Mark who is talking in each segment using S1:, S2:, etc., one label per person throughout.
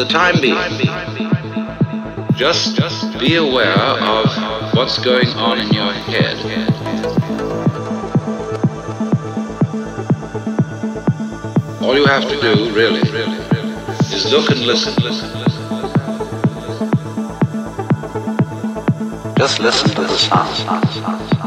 S1: the time being, just be aware of what's going on in your head. All you have to do, really, is look and listen.
S2: Just listen to the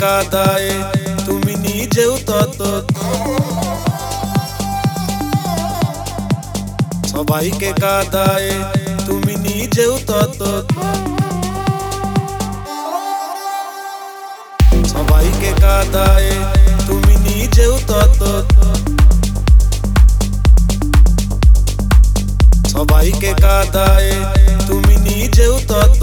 S3: কাদায়, তুমি নিজেও তত সবাইকে কাদায়, তুমি নিজেও তত সবাইকে কাদায়, তুমি নিজেও তত সবাইকে কাদায়, তুমি নিজেও তত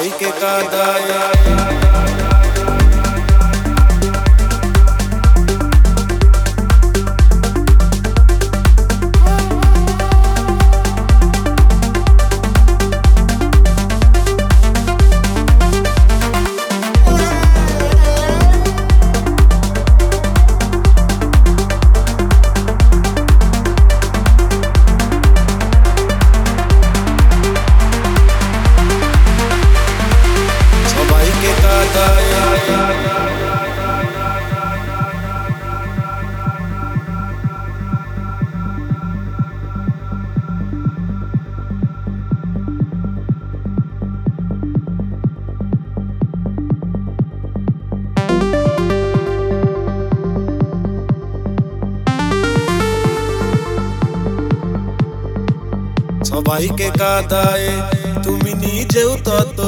S3: Ay, qué cada. সবাইকে কাদায় তুমি নিজেও তত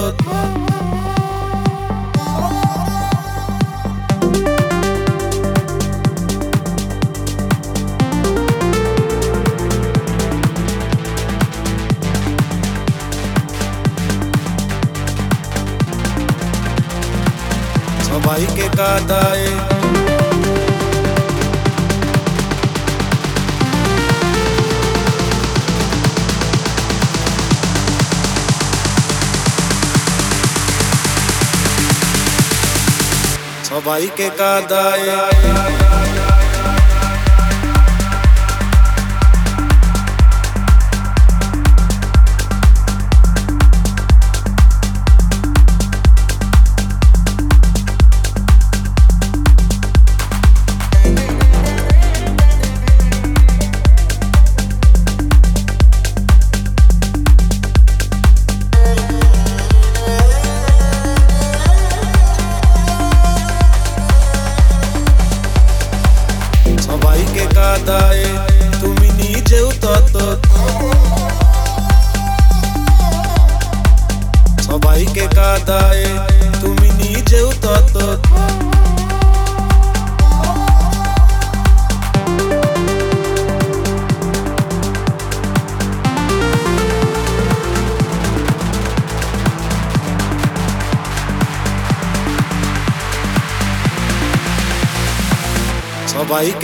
S3: সবাইকে কাদায় সবাইকে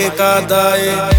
S3: সবাইকে কাদায়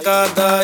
S3: সবাইকে কাদায়